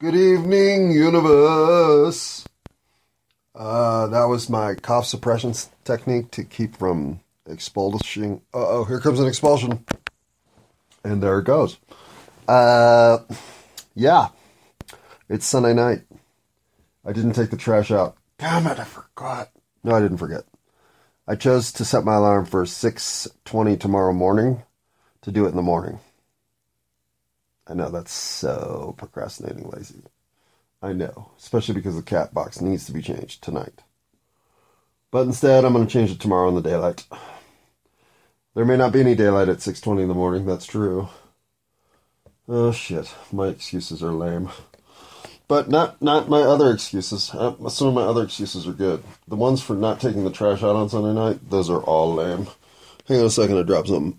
Good evening, universe. Uh, that was my cough suppression technique to keep from expulsing. Uh oh, here comes an expulsion. And there it goes. Uh, yeah. It's Sunday night. I didn't take the trash out. Damn it, I forgot. No, I didn't forget. I chose to set my alarm for 6:20 tomorrow morning to do it in the morning. I know that's so procrastinating lazy. I know, especially because the cat box needs to be changed tonight. But instead, I'm going to change it tomorrow in the daylight. There may not be any daylight at 6:20 in the morning, that's true. Oh shit, my excuses are lame. But not not my other excuses. Uh, some of my other excuses are good. The ones for not taking the trash out on Sunday night, those are all lame. Hang on a second, I dropped something.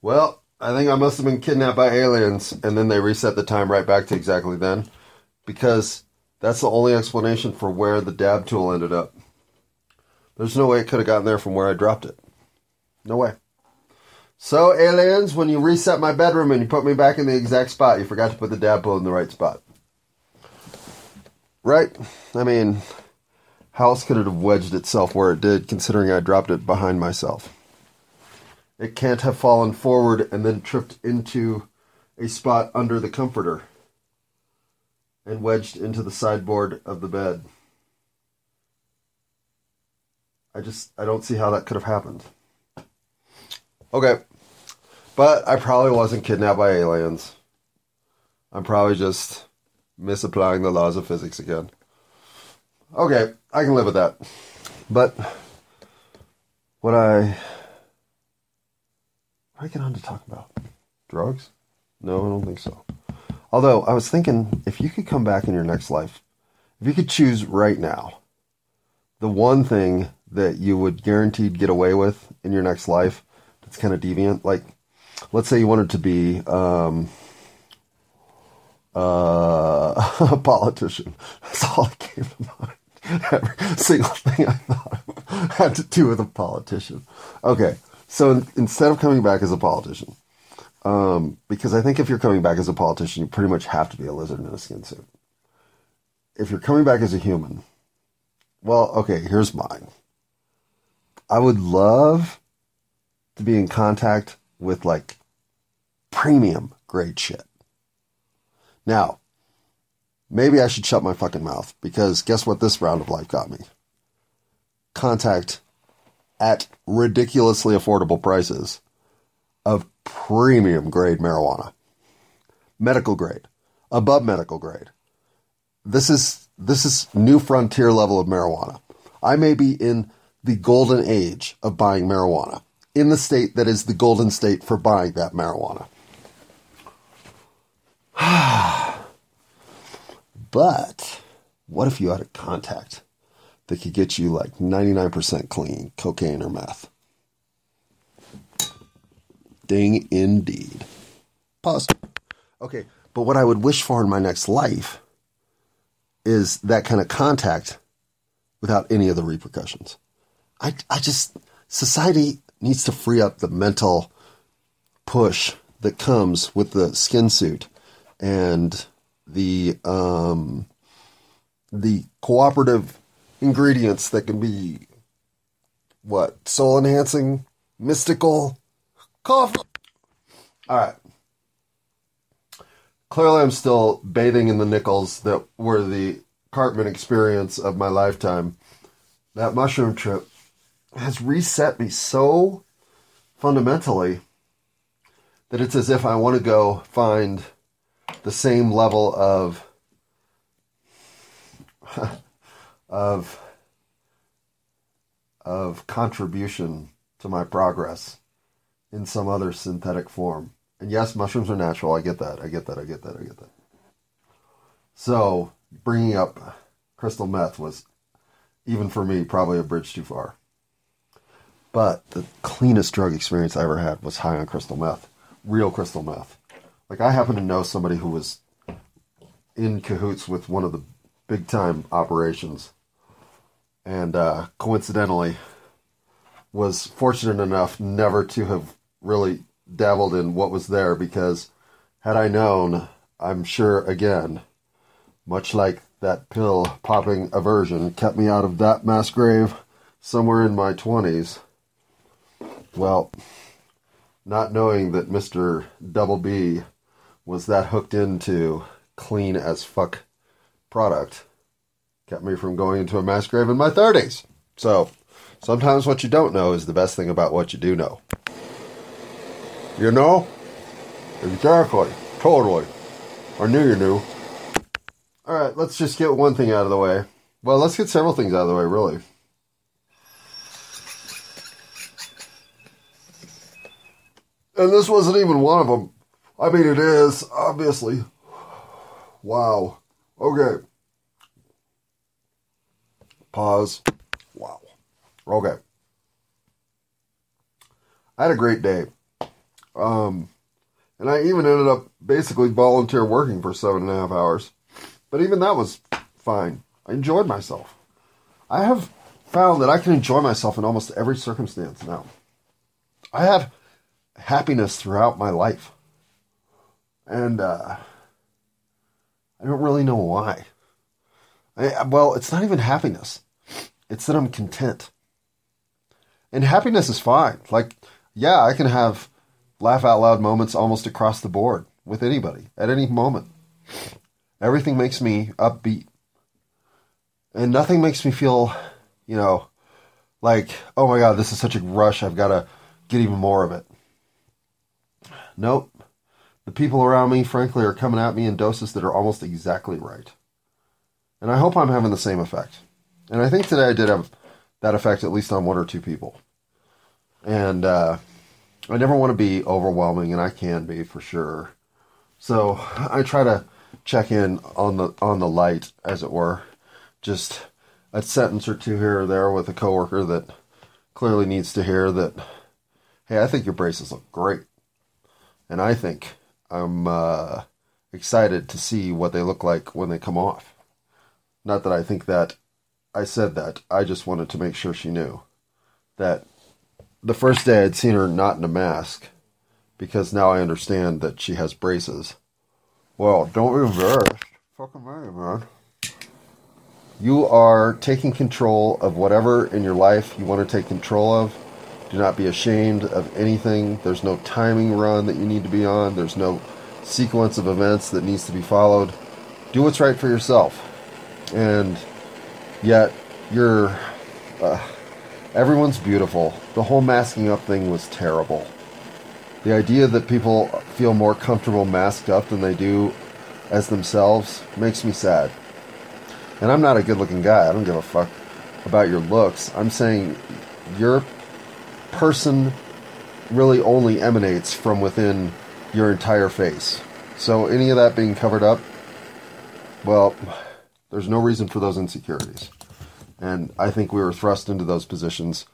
Well, I think I must have been kidnapped by aliens, and then they reset the time right back to exactly then, because that's the only explanation for where the dab tool ended up. There's no way it could have gotten there from where I dropped it. No way. So, aliens, when you reset my bedroom and you put me back in the exact spot, you forgot to put the dab tool in the right spot. Right? I mean, how else could it have wedged itself where it did, considering I dropped it behind myself? It can't have fallen forward and then tripped into a spot under the comforter and wedged into the sideboard of the bed. I just, I don't see how that could have happened. Okay. But I probably wasn't kidnapped by aliens. I'm probably just misapplying the laws of physics again. Okay, I can live with that. But what I what I get on to talk about? Drugs? No, I don't think so. Although I was thinking if you could come back in your next life, if you could choose right now, the one thing that you would guaranteed get away with in your next life that's kind of deviant, like let's say you wanted to be um, uh, a politician. That's all that came to mind. Every single thing I thought of had to do with a politician. Okay, so instead of coming back as a politician, um, because I think if you're coming back as a politician, you pretty much have to be a lizard in a skin suit. If you're coming back as a human, well, okay, here's mine. I would love to be in contact with like premium grade shit. Now, maybe I should shut my fucking mouth because guess what this round of life got me? Contact at ridiculously affordable prices of premium grade marijuana. Medical grade, above medical grade. This is this is new frontier level of marijuana. I may be in the golden age of buying marijuana in the state that is the golden state for buying that marijuana. but what if you had a contact that could get you like 99% clean cocaine or meth? Ding indeed. Pause. Okay, but what I would wish for in my next life is that kind of contact without any of the repercussions. I, I just, society needs to free up the mental push that comes with the skin suit and the um, the cooperative ingredients that can be what soul enhancing, mystical, cough. All right. Clearly, I'm still bathing in the nickels that were the Cartman experience of my lifetime. That mushroom trip has reset me so fundamentally that it's as if I want to go find the same level of of of contribution to my progress in some other synthetic form. And yes, mushrooms are natural. I get that. I get that. I get that. I get that. So, bringing up crystal meth was even for me probably a bridge too far. But the cleanest drug experience I ever had was high on crystal meth, real crystal meth. Like I happen to know somebody who was in cahoots with one of the big time operations, and uh, coincidentally was fortunate enough never to have really dabbled in what was there because had I known, I'm sure, again, much like that pill popping aversion kept me out of that mass grave somewhere in my 20s. Well, not knowing that Mr. Double B was that hooked into clean as fuck product kept me from going into a mass grave in my 30s. So, sometimes what you don't know is the best thing about what you do know. You know? Exactly. Totally. I knew you knew. Alright, let's just get one thing out of the way. Well, let's get several things out of the way, really. And this wasn't even one of them. I mean, it is, obviously. Wow. Okay. Pause. Wow. Okay. I had a great day. Um, and I even ended up basically volunteer working for seven and a half hours. But even that was fine. I enjoyed myself. I have found that I can enjoy myself in almost every circumstance now. I have happiness throughout my life. And uh, I don't really know why. I, well, it's not even happiness, it's that I'm content. And happiness is fine. Like, yeah, I can have laugh out loud moments almost across the board with anybody at any moment. Everything makes me upbeat. And nothing makes me feel, you know, like, oh my God, this is such a rush. I've got to get even more of it. Nope. The people around me, frankly, are coming at me in doses that are almost exactly right. And I hope I'm having the same effect. And I think today I did have that effect at least on one or two people. And uh, I never want to be overwhelming, and I can be for sure. So I try to check in on the on the light, as it were. Just a sentence or two here or there with a coworker that clearly needs to hear that, hey, I think your braces look great. And I think I'm uh, excited to see what they look like when they come off. Not that I think that I said that. I just wanted to make sure she knew that the first day I'd seen her not in a mask, because now I understand that she has braces. Well, don't embarrassed. Fucking me, man. You are taking control of whatever in your life you want to take control of do not be ashamed of anything. There's no timing run that you need to be on. There's no sequence of events that needs to be followed. Do what's right for yourself. And yet, you're. Uh, everyone's beautiful. The whole masking up thing was terrible. The idea that people feel more comfortable masked up than they do as themselves makes me sad. And I'm not a good looking guy. I don't give a fuck about your looks. I'm saying you're person really only emanates from within your entire face. So any of that being covered up, well, there's no reason for those insecurities. And I think we were thrust into those positions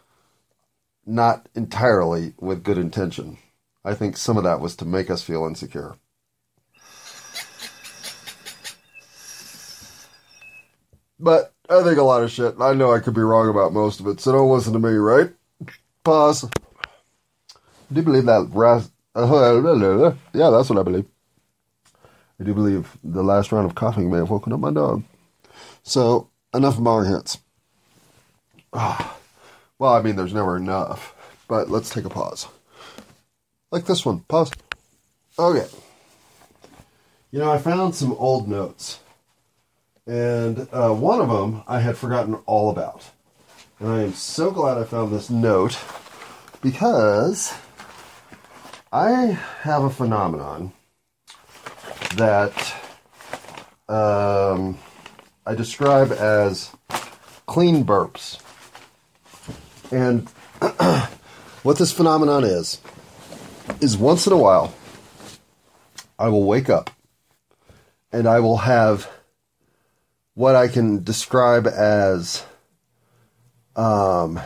not entirely with good intention. I think some of that was to make us feel insecure. But I think a lot of shit. I know I could be wrong about most of it, so don't listen to me, right? Pause. I do believe that uh, yeah, that's what I believe. I do believe the last round of coughing may have woken up my dog. So, enough of my hits. Ah. Well, I mean, there's never enough. But let's take a pause. Like this one. Pause. Okay. You know, I found some old notes. And uh, one of them I had forgotten all about. And I am so glad I found this note because I have a phenomenon that um, I describe as clean burps. And what this phenomenon is, is once in a while, I will wake up and I will have what I can describe as um,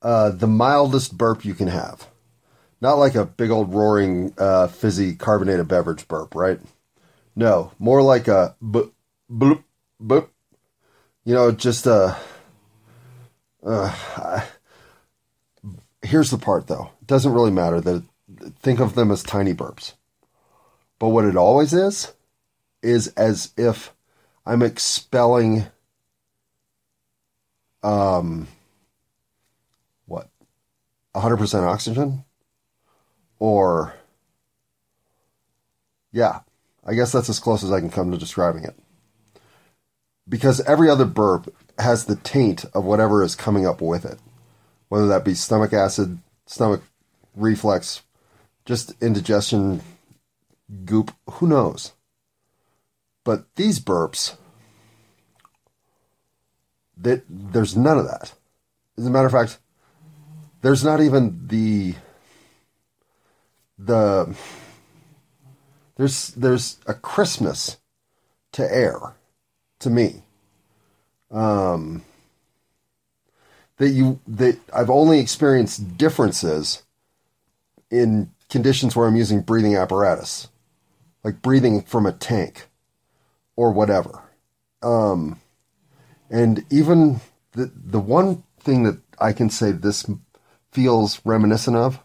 uh, the mildest burp you can have. Not like a big old roaring uh, fizzy carbonated beverage burp, right? No, more like a boop, boop, boop. You know, just a. Uh, here's the part, though. It doesn't really matter that. Think of them as tiny burps. But what it always is, is as if I'm expelling um what 100% oxygen or yeah i guess that's as close as i can come to describing it because every other burp has the taint of whatever is coming up with it. Whether that be stomach acid stomach reflex just indigestion goop who knows? But these burps that there's none of that. As a matter of fact there's not even the the there's there's a crispness to air to me um that you that I've only experienced differences in conditions where I'm using breathing apparatus like breathing from a tank or whatever um and even the the one thing that I can say this feels reminiscent of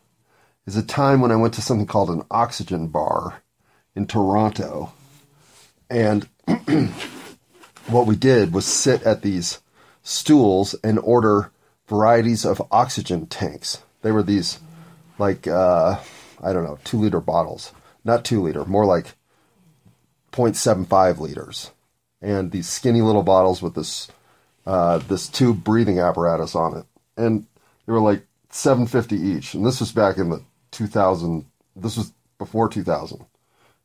is a time when I went to something called an oxygen bar in Toronto. And what we did was sit at these stools and order varieties of oxygen tanks. They were these, like, uh, I don't know, two liter bottles. Not two liter, more like 0.75 liters. And these skinny little bottles with this, uh, this tube breathing apparatus on it. And they were like 750 each. And this was back in the 2000. This was before 2000,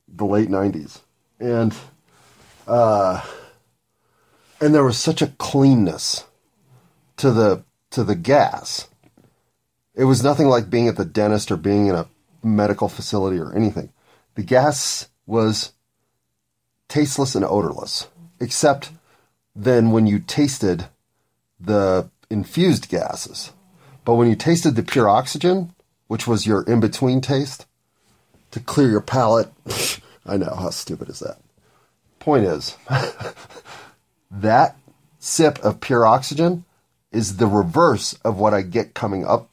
the late 90s, and uh, and there was such a cleanness to the to the gas. It was nothing like being at the dentist or being in a medical facility or anything. The gas was tasteless and odorless, except then when you tasted the infused gases. But when you tasted the pure oxygen, which was your in between taste to clear your palate. I know, how stupid is that? Point is, that sip of pure oxygen is the reverse of what I get coming up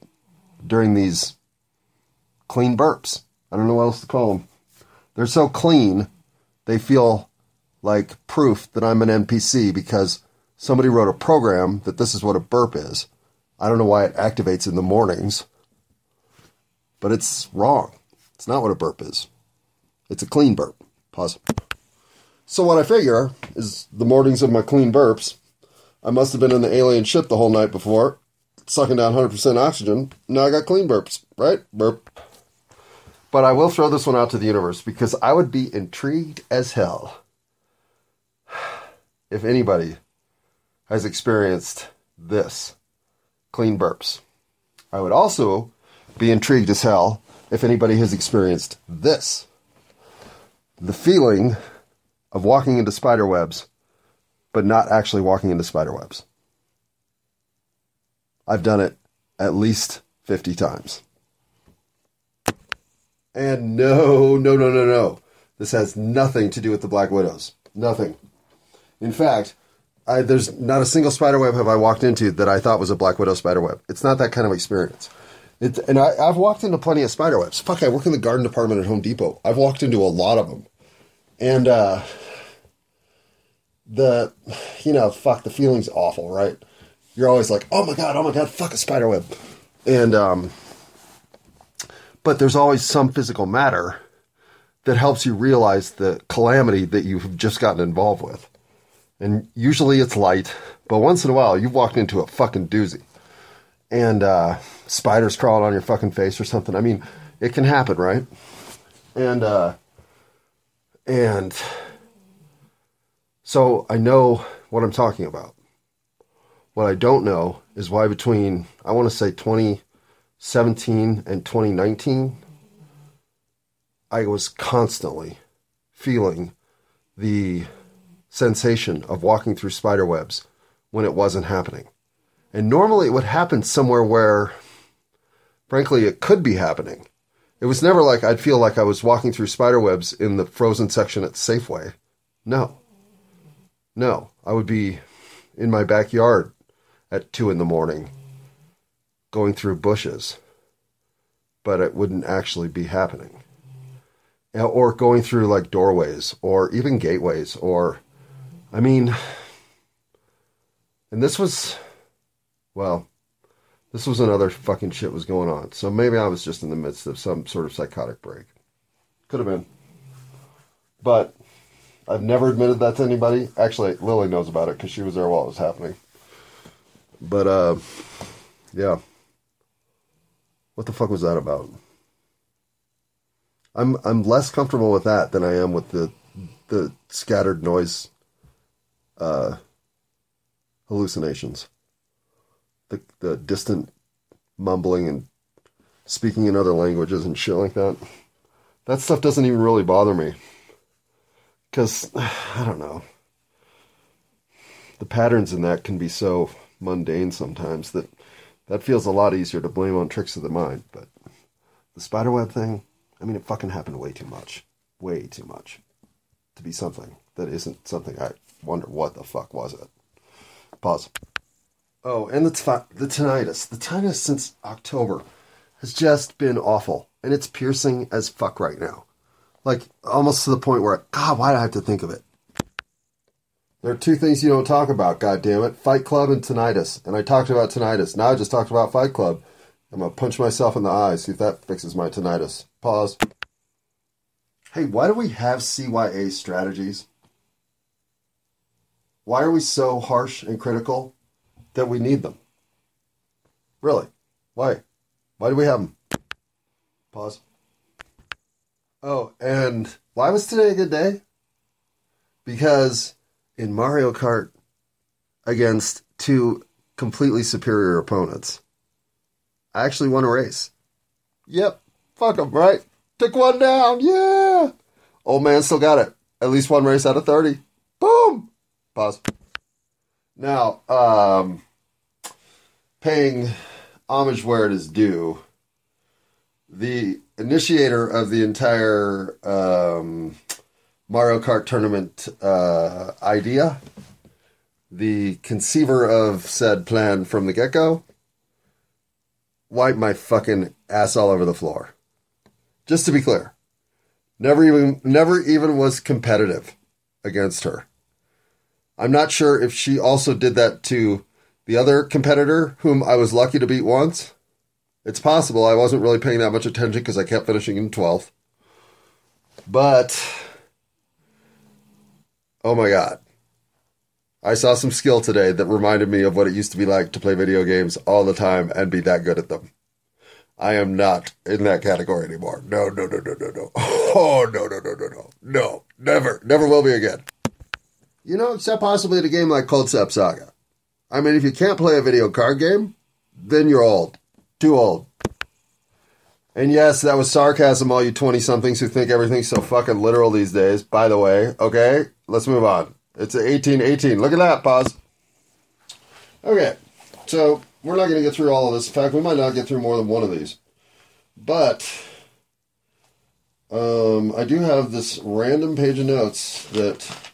during these clean burps. I don't know what else to call them. They're so clean, they feel like proof that I'm an NPC because somebody wrote a program that this is what a burp is. I don't know why it activates in the mornings but it's wrong. It's not what a burp is. It's a clean burp. Pause. So what I figure is the mornings of my clean burps, I must have been in the alien ship the whole night before, sucking down 100% oxygen. Now I got clean burps, right? Burp. But I will throw this one out to the universe because I would be intrigued as hell if anybody has experienced this clean burps. I would also be intrigued as hell if anybody has experienced this the feeling of walking into spider webs, but not actually walking into spider webs. I've done it at least 50 times. And no, no, no, no, no. This has nothing to do with the Black Widows. Nothing. In fact, I, there's not a single spider web have I walked into that I thought was a Black Widow spider web. It's not that kind of experience. It's, and I, have walked into plenty of spider webs. Fuck, I work in the garden department at Home Depot. I've walked into a lot of them, and uh, the you know, fuck, the feeling's awful, right? You're always like, oh my god, oh my god, fuck a spider web, and um, but there's always some physical matter that helps you realize the calamity that you've just gotten involved with, and usually it's light, but once in a while you've walked into a fucking doozy and uh, spiders crawling on your fucking face or something. I mean, it can happen, right? And uh, and so I know what I'm talking about. What I don't know is why between I want to say 2017 and 2019, I was constantly feeling the sensation of walking through spider webs when it wasn't happening. And normally it would happen somewhere where, frankly, it could be happening. It was never like I'd feel like I was walking through spider webs in the frozen section at Safeway. No. No. I would be in my backyard at two in the morning going through bushes. But it wouldn't actually be happening. or going through like doorways or even gateways or I mean and this was well this was another fucking shit was going on. So maybe I was just in the midst of some sort of psychotic break. Could have been. But I've never admitted that to anybody. Actually, Lily knows about it because she was there while it was happening. But uh yeah. What the fuck was that about? I'm I'm less comfortable with that than I am with the the scattered noise uh, hallucinations. The the distant mumbling and speaking in other languages and shit like that. That stuff doesn't even really bother me. Cuz I don't know. The patterns in that can be so mundane sometimes that that feels a lot easier to blame on tricks of the mind, but the spiderweb thing I mean, it fucking happened way too much. Way too much. To be something that isn't something I wonder what the fuck was it. Pause. Oh, and the, t- the tinnitus. The tinnitus since October has just been awful. And it's piercing as fuck right now. Like, almost to the point where, God, why do I have to think of it? There are two things you don't talk about, God damn it. Fight Club and tinnitus. And I talked about tinnitus. Now I just talked about Fight Club. I'm gonna punch myself in the eye, see if that fixes my tinnitus. Pause. Hey, why do we have CYA strategies? Why are we so harsh and critical that we need them? Really? Why? Why do we have them? Pause. Oh, and why was today a good day? Because in Mario Kart against two completely superior opponents, I actually won a race. Yep, fuck them, right? Took one down, yeah. Old man still got it. At least one race out of 30. Boom! Pause. Now, um, paying homage where it is due, the initiator of the entire um, Mario Kart tournament uh, idea, the conceiver of said plan from the get go, wipe my fucking ass all over the floor. Just to be clear, never even never even was competitive against her. I'm not sure if she also did that to the other competitor whom I was lucky to beat once. It's possible. I wasn't really paying that much attention because I kept finishing in 12th. But oh my god. I saw some skill today that reminded me of what it used to be like to play video games all the time and be that good at them. I am not in that category anymore. No, no, no, no, no, no. Oh, no, no, no, no, no. No, never, never will be again. You know, except possibly in a game like Step Saga. I mean, if you can't play a video card game, then you're old. Too old. And yes, that was sarcasm, all you 20 somethings who think everything's so fucking literal these days, by the way. Okay, let's move on. It's 1818. Look at that. Pause. Okay. So we're not going to get through all of this. In fact, we might not get through more than one of these. But um, I do have this random page of notes that,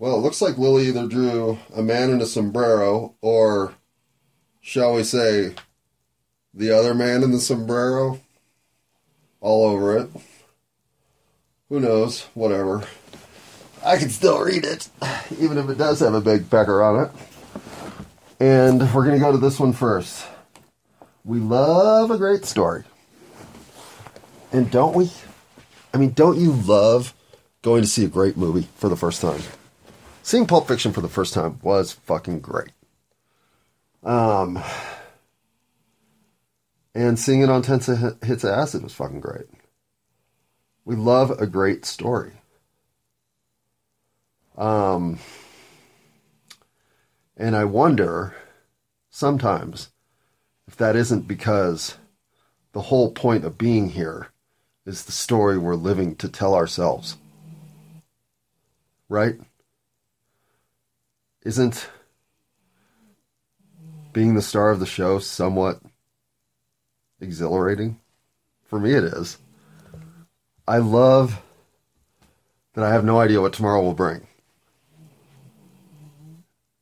well, it looks like Lily either drew a man in a sombrero or, shall we say, the other man in the sombrero all over it. Who knows? Whatever. I can still read it, even if it does have a big pecker on it. And we're going to go to this one first. We love a great story. And don't we? I mean, don't you love going to see a great movie for the first time? Seeing Pulp Fiction for the first time was fucking great. Um, and seeing it on Tense Hits Acid was fucking great. We love a great story. Um, and I wonder sometimes if that isn't because the whole point of being here is the story we're living to tell ourselves. Right? Isn't being the star of the show somewhat exhilarating? For me, it is. I love that I have no idea what tomorrow will bring.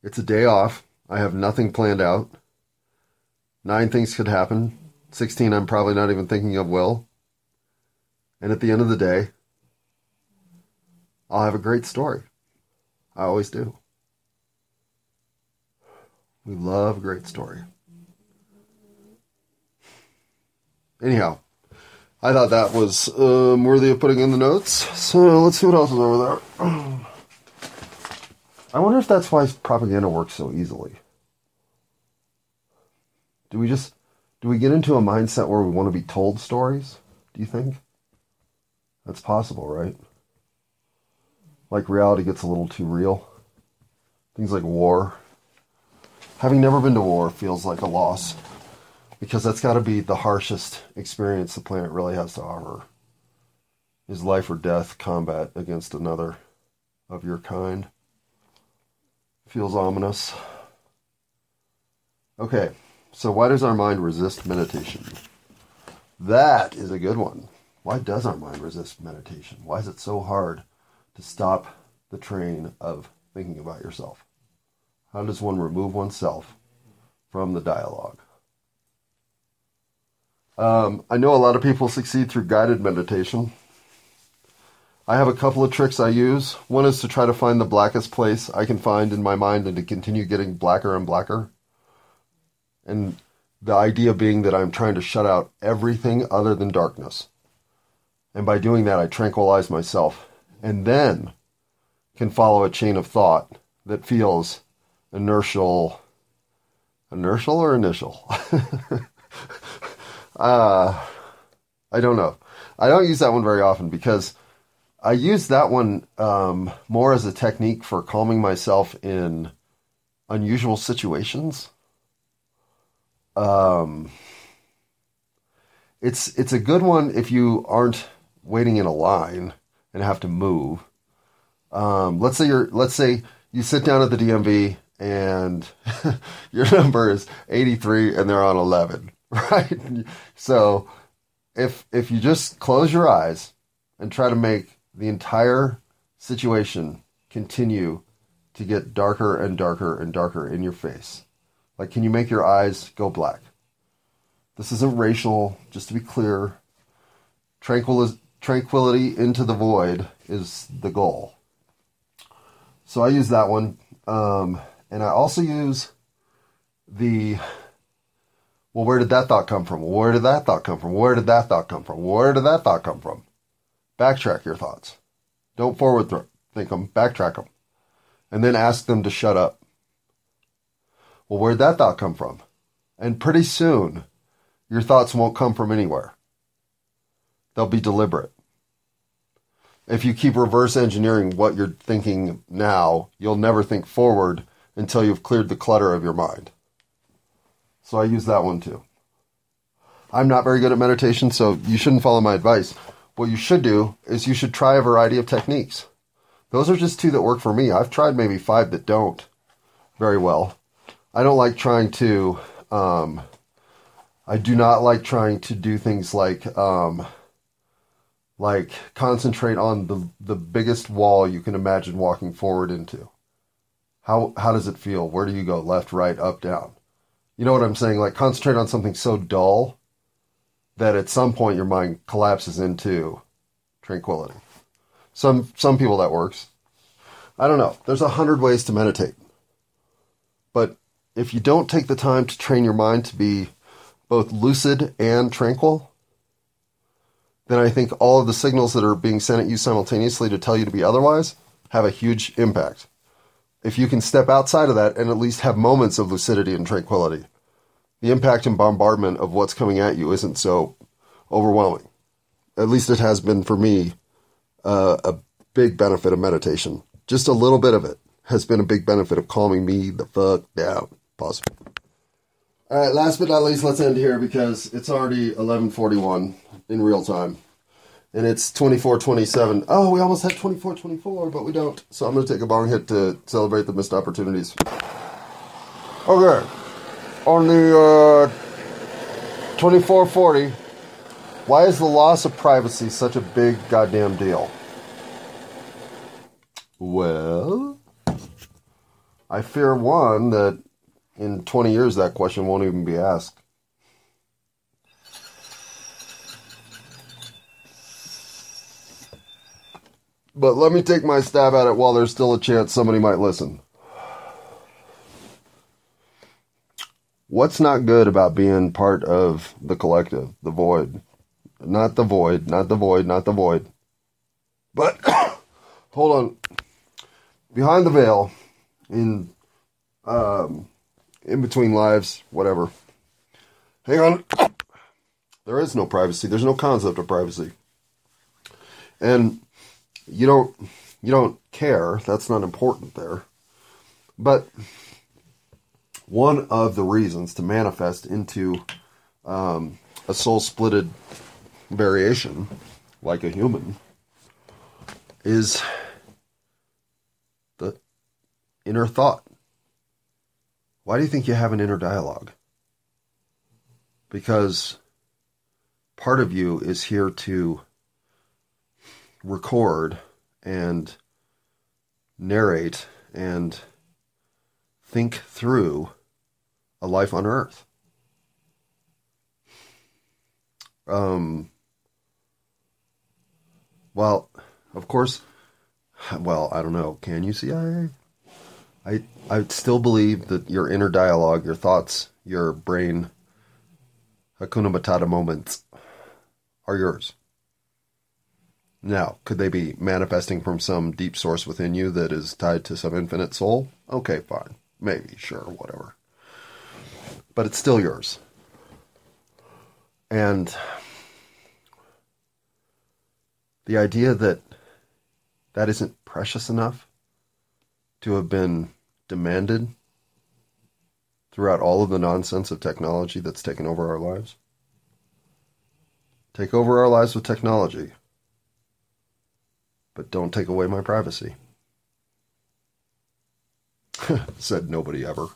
It's a day off. I have nothing planned out. Nine things could happen. 16 I'm probably not even thinking of will. And at the end of the day, I'll have a great story. I always do. We love a great story. Anyhow, I thought that was um, worthy of putting in the notes. So let's see what else is over there. I wonder if that's why propaganda works so easily. Do we just do we get into a mindset where we want to be told stories? Do you think? That's possible, right? Like reality gets a little too real. Things like war. Having never been to war feels like a loss because that's got to be the harshest experience the planet really has to offer. Is life or death combat against another of your kind. Feels ominous. Okay, so why does our mind resist meditation? That is a good one. Why does our mind resist meditation? Why is it so hard to stop the train of thinking about yourself? How does one remove oneself from the dialogue? Um, I know a lot of people succeed through guided meditation. I have a couple of tricks I use. One is to try to find the blackest place I can find in my mind and to continue getting blacker and blacker. And the idea being that I'm trying to shut out everything other than darkness. And by doing that, I tranquilize myself and then can follow a chain of thought that feels inertial. Inertial or initial? uh, I don't know. I don't use that one very often because I use that one um, more as a technique for calming myself in unusual situations. Um, it's it's a good one if you aren't waiting in a line and have to move. Um, let's say you're let's say you sit down at the DMV and your number is 83 and they're on 11, right? So if if you just close your eyes and try to make the entire situation continue to get darker and darker and darker in your face. Like, can you make your eyes go black? This isn't racial, just to be clear. Tranquil- tranquility into the void is the goal. So I use that one. Um, and I also use the well, where did that thought come from? Where did that thought come from? Where did that thought come from? Where did that thought come from? Backtrack your thoughts. Don't forward th- think them, backtrack them. And then ask them to shut up. Well, where'd that thought come from? And pretty soon, your thoughts won't come from anywhere. They'll be deliberate. If you keep reverse engineering what you're thinking now, you'll never think forward until you've cleared the clutter of your mind. So I use that one too. I'm not very good at meditation, so you shouldn't follow my advice. What you should do is you should try a variety of techniques. Those are just two that work for me. I've tried maybe five that don't very well. I don't like trying to, um, I do not like trying to do things like, um, like concentrate on the, the biggest wall you can imagine walking forward into. How, how does it feel? Where do you go? Left, right, up, down? You know what I'm saying? Like concentrate on something so dull that at some point your mind collapses into tranquility. Some some people that works. I don't know. There's a hundred ways to meditate. But if you don't take the time to train your mind to be both lucid and tranquil, then I think all of the signals that are being sent at you simultaneously to tell you to be otherwise have a huge impact. If you can step outside of that and at least have moments of lucidity and tranquility, the impact and bombardment of what's coming at you isn't so overwhelming. At least it has been for me uh, a big benefit of meditation. Just a little bit of it has been a big benefit of calming me the fuck down. Possible. All right, last but not least, let's end here because it's already 11:41 in real time. And it's 24-27. Oh, we almost had 24-24, but we don't. So I'm going to take a bong hit to celebrate the missed opportunities. Okay on the uh, 2440, why is the loss of privacy such a big goddamn deal? Well, I fear one that in 20 years that question won't even be asked. But let me take my stab at it while there's still a chance somebody might listen. What's not good about being part of the collective, the void? Not the void, not the void, not the void. But hold on. Behind the veil, in um, in between lives, whatever. Hang on. There is no privacy. There's no concept of privacy. And you don't you don't care. That's not important there. But one of the reasons to manifest into um, a soul splitted variation, like a human, is the inner thought. Why do you think you have an inner dialogue? Because part of you is here to record and narrate and think through a life on earth. Um, well, of course, well, I don't know. Can you CIA? I I still believe that your inner dialogue, your thoughts, your brain, Hakuna Matata moments are yours. Now, could they be manifesting from some deep source within you that is tied to some infinite soul? Okay, fine. Maybe, sure, whatever. But it's still yours. And the idea that that isn't precious enough to have been demanded throughout all of the nonsense of technology that's taken over our lives. Take over our lives with technology but don't take away my privacy. Said nobody ever.